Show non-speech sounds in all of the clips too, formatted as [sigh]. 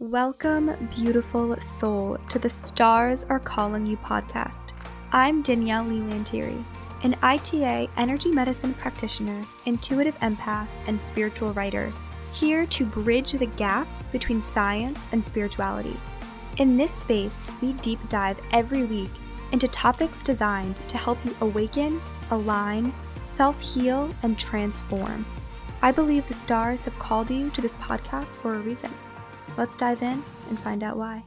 Welcome, beautiful soul, to the Stars Are Calling You podcast. I'm Danielle Leigh Lanteri, an ITA energy medicine practitioner, intuitive empath, and spiritual writer, here to bridge the gap between science and spirituality. In this space, we deep dive every week into topics designed to help you awaken, align, self heal, and transform. I believe the stars have called you to this podcast for a reason. Let's dive in and find out why.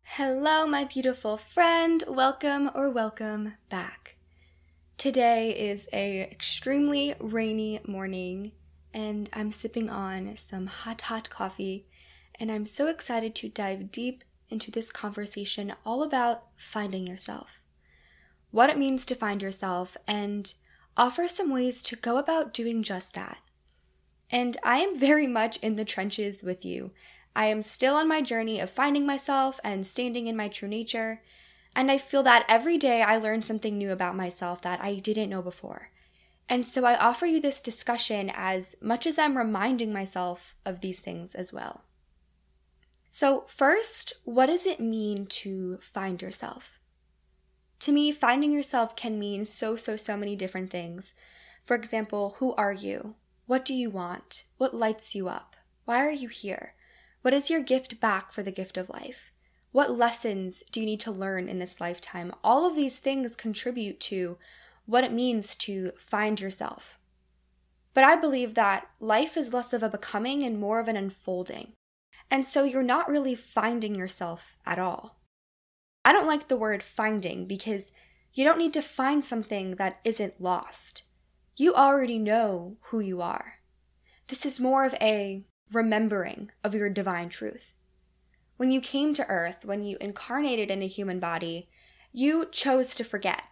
Hello, my beautiful friend. Welcome or welcome back. Today is a extremely rainy morning and I'm sipping on some hot hot coffee and I'm so excited to dive deep into this conversation all about finding yourself. What it means to find yourself and offer some ways to go about doing just that. And I am very much in the trenches with you. I am still on my journey of finding myself and standing in my true nature. And I feel that every day I learn something new about myself that I didn't know before. And so I offer you this discussion as much as I'm reminding myself of these things as well. So, first, what does it mean to find yourself? To me, finding yourself can mean so, so, so many different things. For example, who are you? What do you want? What lights you up? Why are you here? What is your gift back for the gift of life? What lessons do you need to learn in this lifetime? All of these things contribute to what it means to find yourself. But I believe that life is less of a becoming and more of an unfolding. And so you're not really finding yourself at all. I don't like the word finding because you don't need to find something that isn't lost you already know who you are. This is more of a remembering of your divine truth. When you came to earth, when you incarnated in a human body, you chose to forget.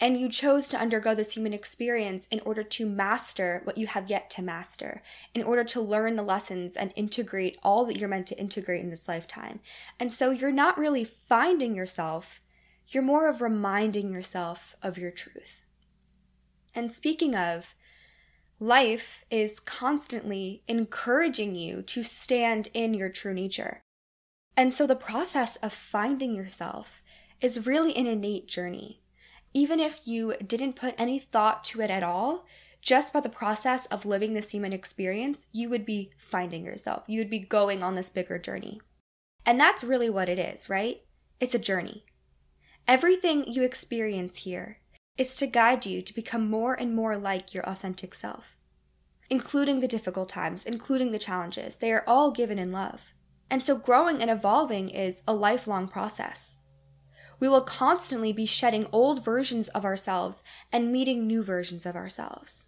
And you chose to undergo this human experience in order to master what you have yet to master, in order to learn the lessons and integrate all that you're meant to integrate in this lifetime. And so you're not really finding yourself, you're more of reminding yourself of your truth. And speaking of, life is constantly encouraging you to stand in your true nature. And so the process of finding yourself is really an innate journey. Even if you didn't put any thought to it at all, just by the process of living this human experience, you would be finding yourself. You would be going on this bigger journey. And that's really what it is, right? It's a journey. Everything you experience here is to guide you to become more and more like your authentic self, including the difficult times, including the challenges. They are all given in love. And so growing and evolving is a lifelong process. We will constantly be shedding old versions of ourselves and meeting new versions of ourselves.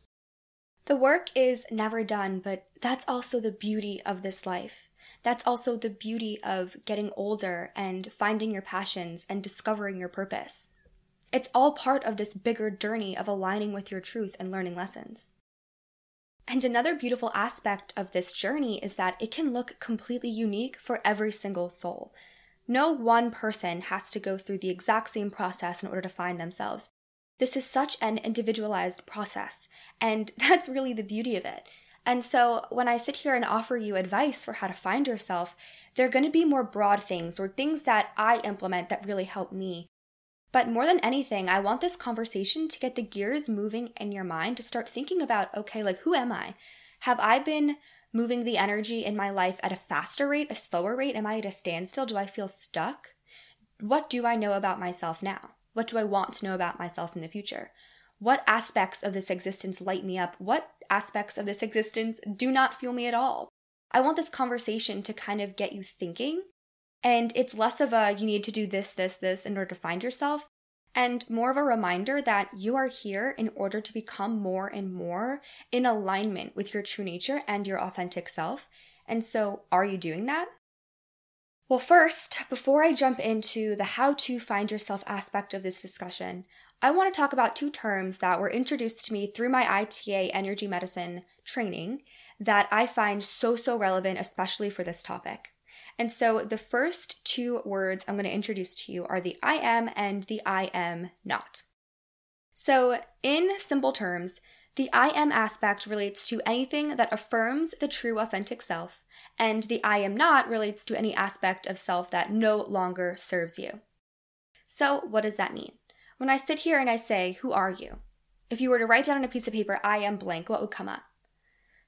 The work is never done, but that's also the beauty of this life. That's also the beauty of getting older and finding your passions and discovering your purpose. It's all part of this bigger journey of aligning with your truth and learning lessons. And another beautiful aspect of this journey is that it can look completely unique for every single soul. No one person has to go through the exact same process in order to find themselves. This is such an individualized process, and [laughs] that's really the beauty of it. And so, when I sit here and offer you advice for how to find yourself, they're going to be more broad things or things that I implement that really help me but more than anything, I want this conversation to get the gears moving in your mind to start thinking about okay, like, who am I? Have I been moving the energy in my life at a faster rate, a slower rate? Am I at a standstill? Do I feel stuck? What do I know about myself now? What do I want to know about myself in the future? What aspects of this existence light me up? What aspects of this existence do not fuel me at all? I want this conversation to kind of get you thinking and it's less of a you need to do this, this, this in order to find yourself, and more of a reminder that you are here in order to become more and more in alignment with your true nature and your authentic self. And so, are you doing that? Well, first, before I jump into the how to find yourself aspect of this discussion, I want to talk about two terms that were introduced to me through my ITA energy medicine training that I find so, so relevant, especially for this topic. And so the first two words I'm going to introduce to you are the I am and the I am not. So, in simple terms, the I am aspect relates to anything that affirms the true authentic self And the I am not relates to any aspect of self that no longer serves you. So, what does that mean? When I sit here and I say, Who are you? If you were to write down on a piece of paper, I am blank, what would come up?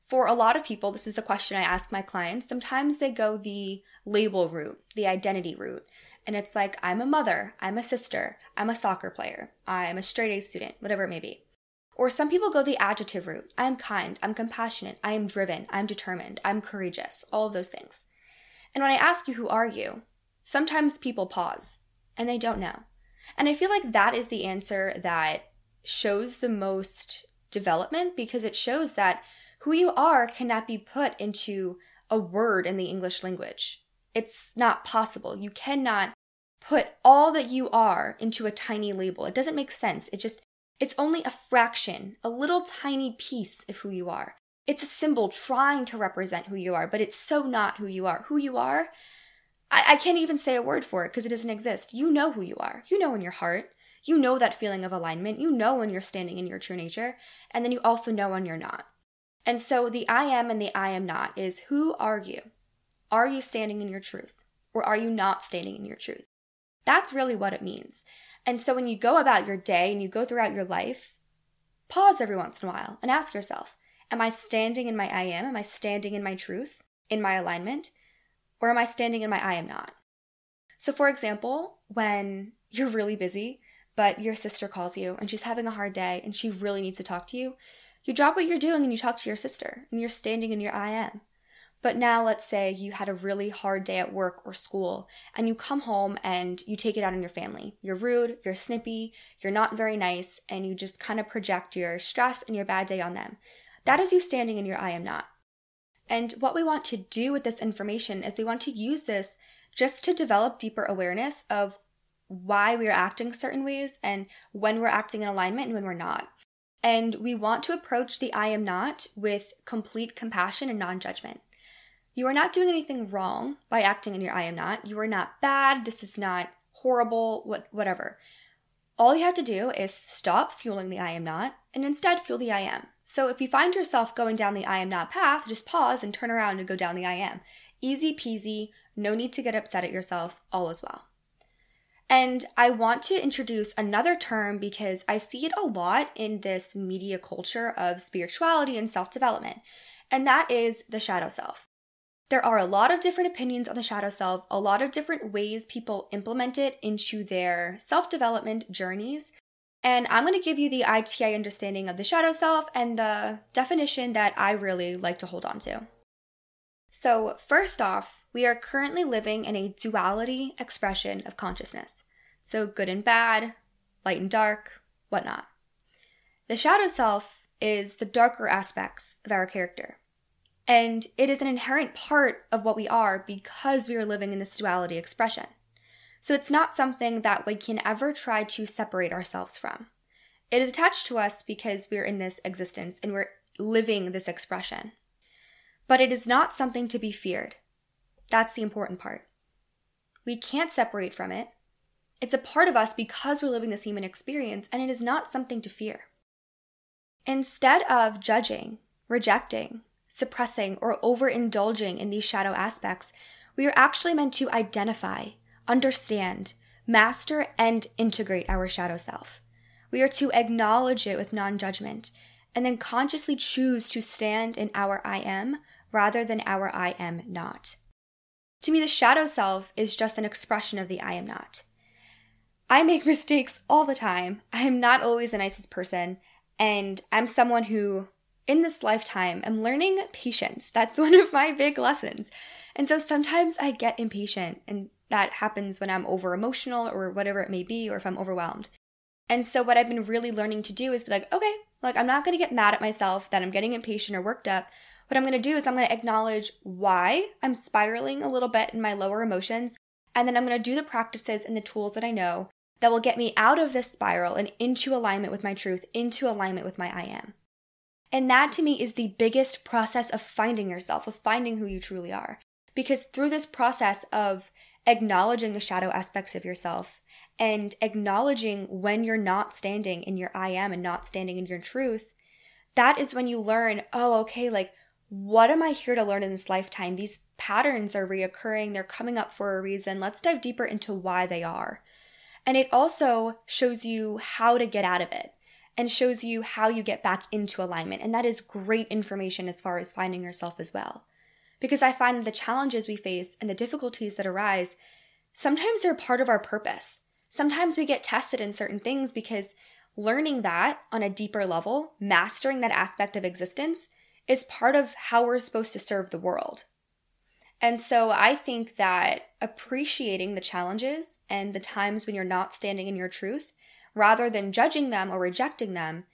For a lot of people, this is a question I ask my clients. Sometimes they go the label route, the identity route. And it's like, I'm a mother, I'm a sister, I'm a soccer player, I'm a straight A student, whatever it may be. Or some people go the adjective route. I am kind, I'm compassionate, I am driven, I'm determined, I'm courageous, all of those things. And when I ask you, who are you? Sometimes people pause and they don't know. And I feel like that is the answer that shows the most development because it shows that who you are cannot be put into a word in the English language. It's not possible. You cannot put all that you are into a tiny label. It doesn't make sense. It just, it's only a fraction, a little tiny piece of who you are. It's a symbol trying to represent who you are, but it's so not who you are. Who you are, I, I can't even say a word for it because it doesn't exist. You know who you are. You know in your heart. You know that feeling of alignment. You know when you're standing in your true nature. And then you also know when you're not. And so the I am and the I am not is who are you? Are you standing in your truth? Or are you not standing in your truth? That's really what it means. And so when you go about your day and you go throughout your life, pause every once in a while and ask yourself Am I standing in my I am? Am I standing in my truth, in my alignment? Or am I standing in my I am not? So, for example, when you're really busy, but your sister calls you and she's having a hard day and she really needs to talk to you, you drop what you're doing and you talk to your sister and you're standing in your I am. But now, let's say you had a really hard day at work or school, and you come home and you take it out on your family. You're rude, you're snippy, you're not very nice, and you just kind of project your stress and your bad day on them. That is you standing in your I am not. And what we want to do with this information is we want to use this just to develop deeper awareness of why we are acting certain ways and when we're acting in alignment and when we're not. And we want to approach the I am not with complete compassion and non judgment. You are not doing anything wrong by acting in your I am not. You are not bad. This is not horrible, what, whatever. All you have to do is stop fueling the I am not and instead fuel the I am. So if you find yourself going down the I am not path, just pause and turn around and go down the I am. Easy peasy, no need to get upset at yourself, all is well. And I want to introduce another term because I see it a lot in this media culture of spirituality and self development, and that is the shadow self. There are a lot of different opinions on the shadow self, a lot of different ways people implement it into their self development journeys. And I'm going to give you the ITA understanding of the shadow self and the definition that I really like to hold on to. So, first off, we are currently living in a duality expression of consciousness. So, good and bad, light and dark, whatnot. The shadow self is the darker aspects of our character. And it is an inherent part of what we are because we are living in this duality expression. So it's not something that we can ever try to separate ourselves from. It is attached to us because we're in this existence and we're living this expression. But it is not something to be feared. That's the important part. We can't separate from it. It's a part of us because we're living this human experience, and it is not something to fear. Instead of judging, rejecting, suppressing, or overindulging in these shadow aspects, we are actually meant to identify, understand, master, and integrate our shadow self. We are to acknowledge it with non judgment and then consciously choose to stand in our I am rather than our I am not. To me, the shadow self is just an expression of the I am not. I make [laughs] mistakes all the time. I am not always the nicest person, and I'm someone who in this lifetime am learning patience. That's [laughs] one of my big lessons. And so sometimes I get impatient, and that happens when I'm over emotional or whatever it may be, or if I'm overwhelmed. And so what I've been really learning to do is be like, okay, like I'm not to get mad at myself that I'm getting impatient or worked up. What I'm going to do is I'm going to acknowledge why I'm spiraling a little bit in my lower emotions, and then I'm going to do the practices and the tools that I know that will get me out of this spiral and into alignment with my truth, into alignment with my I am. And that to me is the biggest process of finding yourself, of finding who you truly are. Because through this process of acknowledging the shadow aspects of yourself and acknowledging when you're not standing in your I am and not standing in your truth, that is when you learn, oh, okay, like what am I here to learn in this lifetime? These patterns are reoccurring, they're coming up for a reason. Let's dive deeper into why they are. And it also shows you how to get out of it and shows you how you get back into alignment. And that is great information as far as finding yourself as well. Because I find that the challenges we face and the difficulties that arise, sometimes they're part of our purpose. Sometimes we get tested in certain things because learning that on a deeper level, mastering that aspect of existence, is part of how we're supposed to serve the world. And so I think that appreciating the challenges and the times when you're not standing in your truth, rather than judging them or rejecting them,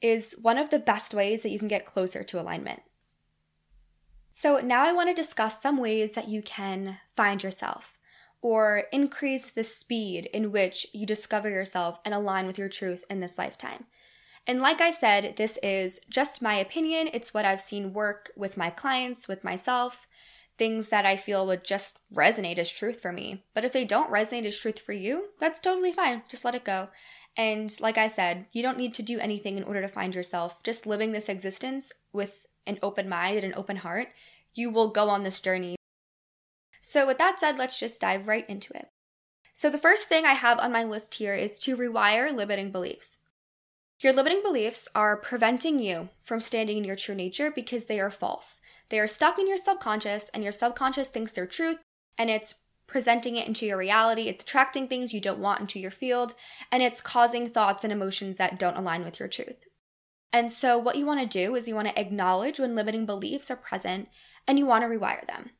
is one of the best ways that you can get closer to alignment. So now I want to discuss some ways that you can find yourself or increase the speed in which you discover yourself and align with your truth in this lifetime. And like I said, this is just my opinion. It's what I've seen work with my clients, with myself, things that I feel would just resonate as truth for me. But if they don't resonate as truth for you, that's totally fine. Just let it go. And like I said, you don't need to do anything in order to find yourself. Just living this existence with an open mind and an open heart, you will go on this journey. So, with that said, let's just dive right into it. So, the first thing I have on my list here is to rewire limiting beliefs. Your limiting beliefs are preventing you from standing in your true nature because they are false. They are stuck in your subconscious, and your subconscious thinks they're truth, and it's presenting it into your reality. It's attracting things you don't want into your field, and it's causing thoughts and emotions that don't align with your truth. And so, what you want to do is you want to acknowledge when limiting beliefs are present and you want to rewire them.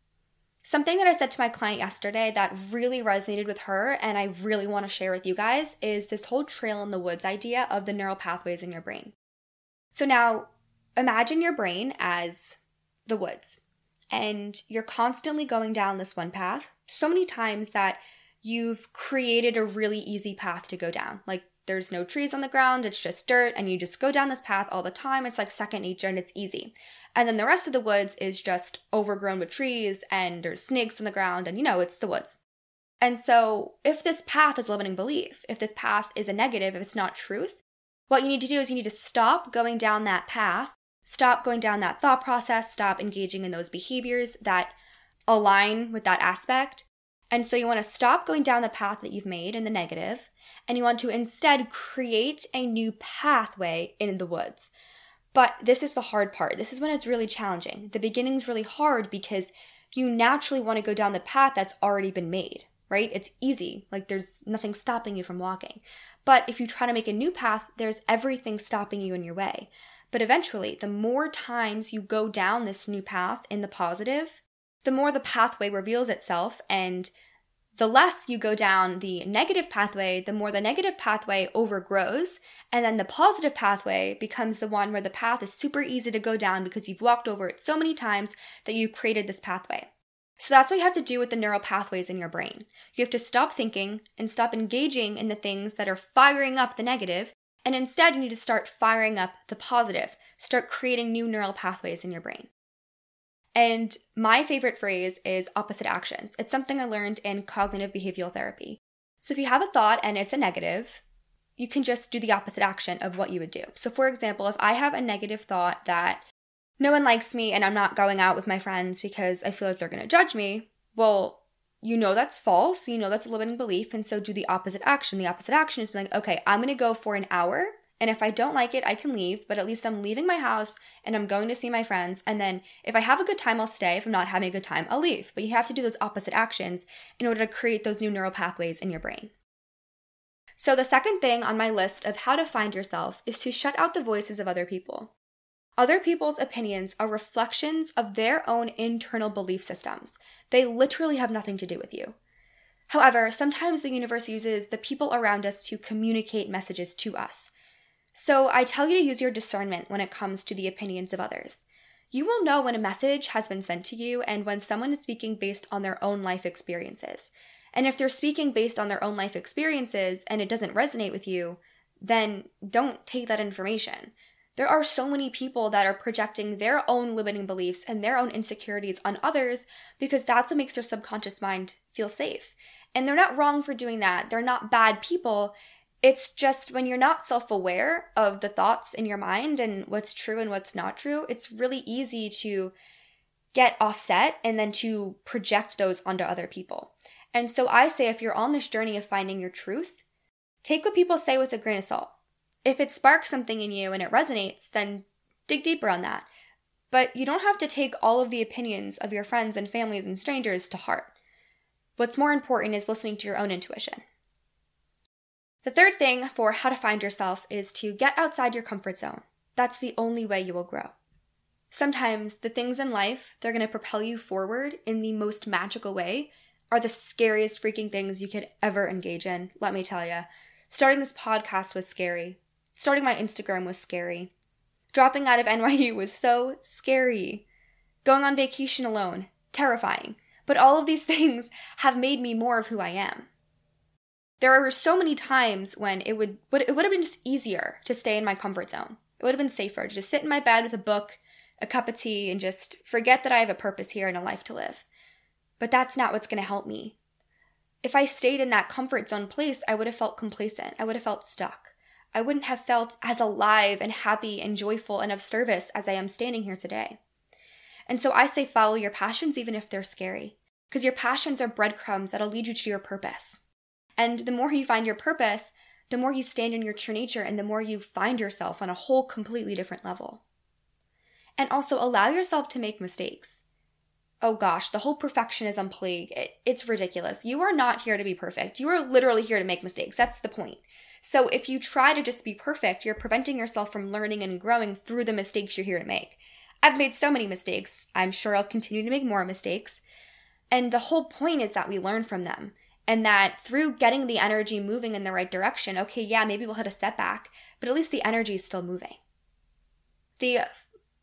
Something that I said to my client yesterday that really resonated with her and I really want to share with you guys is this whole trail in the woods idea of the neural pathways in your brain. So now imagine your brain as the woods and you're constantly going down this one path so many times that you've created a really easy path to go down. Like there's no trees on the ground, it's just dirt, and you just go down this path all the time. It's like second nature and it's easy. And then the rest of the woods is just overgrown with trees and there's snakes on the ground and you know, it's the woods. And so, if this path is limiting belief, if this path is a negative, if it's not truth, what you need to do is you need to stop going down that path, stop going down that thought process, stop engaging in those behaviors that align with that aspect. And so, you want to stop going down the path that you've made in the negative, and you want to instead create a new pathway in the woods. But this is the hard part. This is when it's really challenging. The beginning's really hard because you naturally want to go down the path that's already been made, right? It's easy. Like there's nothing stopping you from walking. But if you try to make a new path, there's everything stopping you in your way. But eventually, the more times you go down this new path in the positive, the more the pathway reveals itself and the less you go down the negative pathway, the more the negative pathway overgrows. And then the positive pathway becomes the one where the path is super easy to go down because you've walked over it so many times that you've created this pathway. So that's what you have to do with the neural pathways in your brain. You have to stop thinking and stop engaging in the things that are firing up the negative, and instead you need to start firing up the positive. Start creating new neural pathways in your brain. And my favorite phrase is opposite actions. It's something I learned in cognitive behavioral therapy. So if you have a thought and it's a negative, you can just do the opposite action of what you would do. So, for example, if I have a negative thought that no one likes me and I'm not going out with my friends because I feel like they're going to judge me, well, you know that's false. You know that's a limiting belief. And so do the opposite action. The opposite action is being like, okay, I'm going to go for an hour and if I don't like it, I can leave, but at least I'm leaving my house and I'm going to see my friends. And then if I have a good time, I'll stay. If I'm not having a good time, I'll leave. But you have to do those opposite actions in order to create those new neural pathways in your brain. So, the second thing on my list of how to find yourself is to shut out the voices of other people. Other people's opinions are reflections of their own internal belief systems. They literally have nothing to do with you. However, sometimes the universe uses the people around us to communicate messages to us. So I tell you to use your discernment when it comes to the opinions of others. You will know when a message has been sent to you and when someone is speaking based on their own life experiences. And if they're speaking based on their own life experiences and it doesn't resonate with you, then don't take that information. There are so many people that are projecting their own limiting beliefs and their own insecurities on others because that's what makes their subconscious mind feel safe. And they're not wrong for doing that. They're not bad people. It's just when you're not self aware of the thoughts in your mind and what's true and what's not true, it's really easy to get offset and then to project those onto other people. And so I say if you're on this journey of finding your truth, take what people say with a grain of salt. If it sparks something in you and it resonates, then dig deeper on that. But you don't have to take all of the opinions of your friends and families and strangers to heart. What's more important is listening to your own intuition. The third thing for how to find yourself is to get outside your comfort zone. That's the only way you will grow. Sometimes the things in life that are going to propel you forward in the most magical way are the scariest freaking things you could ever engage in, let me tell you. Starting this podcast was scary. Starting my Instagram was scary. Dropping out of [laughs] NYU was so scary. Going on vacation alone, terrifying. But all of these [laughs] things have made me more of who I am. There were so many times when it would, it would have been just easier to stay in my comfort zone. It would have been safer to just sit in my bed with a book a cup of tea and just forget that I have a purpose here and a life to live. But that's not what's going to help me. If I stayed in that comfort zone place, I would have felt complacent. I would have felt stuck. I wouldn't have felt as alive and happy and joyful and of service as I am standing here today. And so I say follow your passions even if they're scary, because your passions are breadcrumbs that'll lead you to your purpose. And the more you find your purpose, the more you stand in your true nature and the more you find yourself on a whole completely different level and also allow yourself to make mistakes. Oh gosh, the whole perfectionism plague, it, it's ridiculous. You are not here to be perfect. You are literally here to make mistakes. That's the point. So if you try to just be perfect, you're preventing yourself from learning and growing through the mistakes you're here to make. I've made so many mistakes. I'm sure I'll continue to make more mistakes. And the whole point is that we learn from them. And that through getting the energy moving in the right direction, okay, yeah, maybe we'll hit a setback, but at least the energy is still moving. The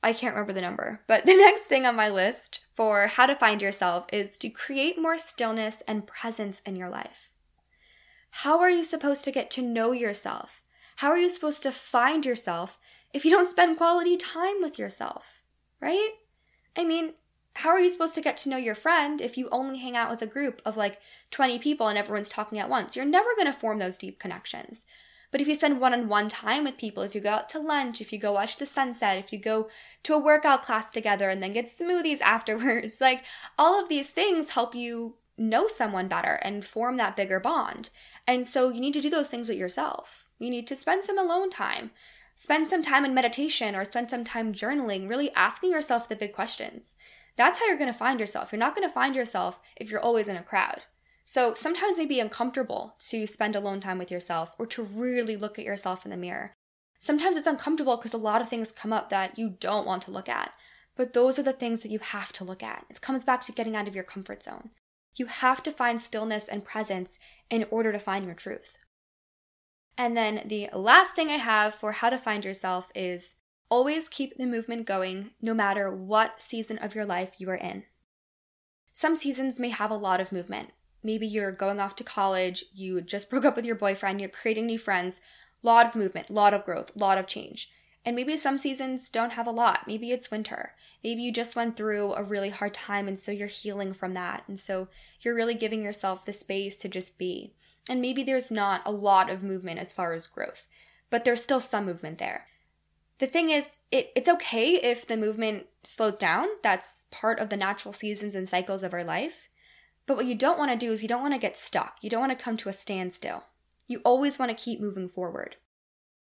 I can't remember the number, but [laughs] the next thing on my list for how to find yourself is to create more stillness and presence in your life. How are you supposed to get to know yourself? How are you supposed to find yourself if you don't spend quality time with yourself? Right? I mean, how are you supposed to get to know your friend if you only hang out with a group of like 20 people and everyone's talking at once? You're never going to form those deep connections. But if you spend one on one time with people, if you go out to lunch, if you go watch the sunset, if you go to a workout class together and then get smoothies [laughs] afterwards, like all of these things help you know someone better and form that bigger bond. And so you need to do those things with yourself. You need to spend some alone time, spend some time in meditation or spend some time journaling, really asking yourself the big questions. That's how you're going to find yourself. You're not going to find yourself if you're always in a crowd. So sometimes it may be uncomfortable to spend alone time with yourself or to really look at yourself in the mirror. Sometimes it's uncomfortable because a lot of things come up that you don't want to look at. But those are the things that you have to look at. It comes back to getting out of your comfort zone. You have to find stillness and presence in order to find your truth. And then the last thing I have for how to find yourself is always keep the movement going no matter what season of your life you are in. Some seasons may have a lot of movement, maybe you're going off to college, you just broke up with your boyfriend, you're creating new friends, lot of movement, lot of growth, lot of change. And maybe some seasons don't have a lot. Maybe it's winter. Maybe you just went through a really hard time and so you're healing from that. And so you're really giving yourself the space to just be. And maybe there's not a lot of movement as far as growth, but there's still some movement there. The thing is, it, it's okay if the movement slows down. That's part of the natural seasons and cycles of our life. But what you don't want to do is you don't want to get stuck. You don't want to come to a standstill. You always want to keep moving forward.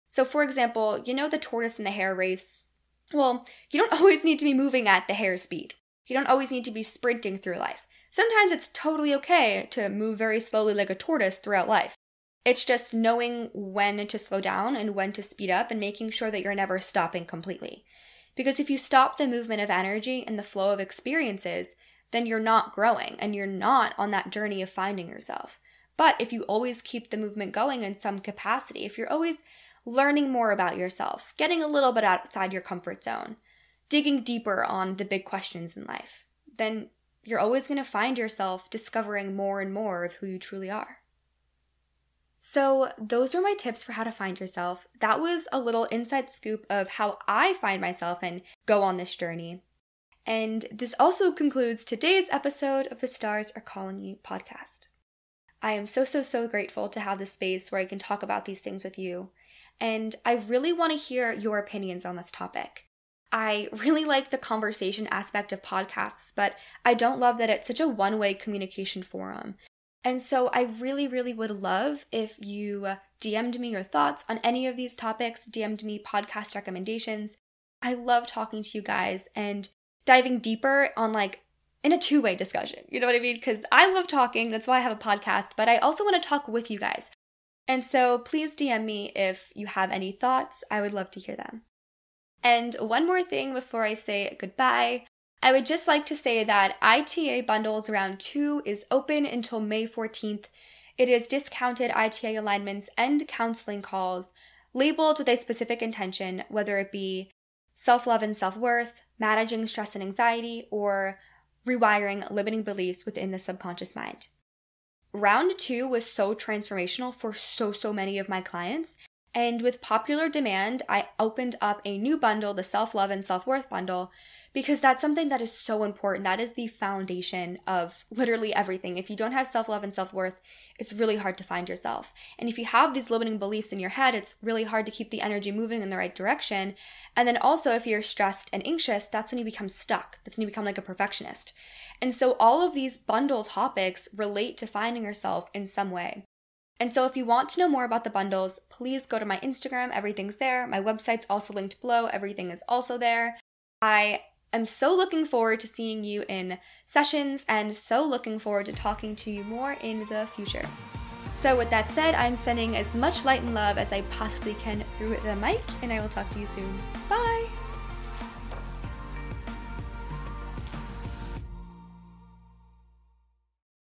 So, for example, you know the tortoise and the hare race? Well, you don't [laughs] always need to be moving at the hare speed. You don't always need to be sprinting through life. Sometimes it's totally okay to move very slowly like a tortoise throughout life. It's just knowing when to slow down and when to speed up and making sure that you're never stopping completely. Because if you stop the movement of energy and the flow of experiences, then you're not growing and you're not on that journey of finding yourself. But if you always keep the movement going in some capacity, if you're always learning more about yourself, getting a little bit outside your comfort zone, digging deeper on the big questions in life, then you're always going to find yourself discovering more and more of who you truly are. So, those are my tips for how to find yourself. That was a little inside scoop of how I find myself and go on this journey. And this also concludes today's episode of the Stars Are Calling You podcast. I am so, so, so grateful to have this space where I can talk about these things with you. And I really want to hear your opinions on this topic. I really like the conversation aspect of podcasts, but I don't love that it's such a one way communication forum. And so I really, really would love if you uh, DM'd me your thoughts on any of these topics, DM'd me podcast recommendations. I love talking to you guys and diving deeper on like in a two way discussion. You know what I mean? Because I love talking, that's why I have a podcast, but I also want to talk with you guys. And so please DM me if you have any thoughts. I would love to hear them. And one more thing before I say goodbye. I would just like to say that ITA Bundles Round 2 is open until May 14th. It is discounted ITA alignments and counseling calls labeled with a specific intention, whether it be self love and self worth, managing stress and anxiety, or rewiring limiting beliefs within the subconscious mind. Round two was so transformational for so, so many of my clients. And with popular demand, I opened up a new bundle, the self love and self worth bundle, because that's something that is so important. That is the foundation of literally everything. If you don't have self love and self worth, it's really hard to find yourself. And if you have these limiting beliefs in your head, it's really hard to keep the energy moving in the right direction. And then also, if you're stressed and anxious, that's when you become stuck. That's when you become like a perfectionist. And so, all of these bundle topics relate to finding yourself in some way. And so, if you want to know more about the bundles, please go to my Instagram. Everything's there. My website's also linked below. Everything is also there. I am so looking forward to seeing you in sessions and so looking forward to talking to you more in the future. So, with that said, I'm sending as much light and love as I possibly can through the mic, and I will talk to you soon. Bye!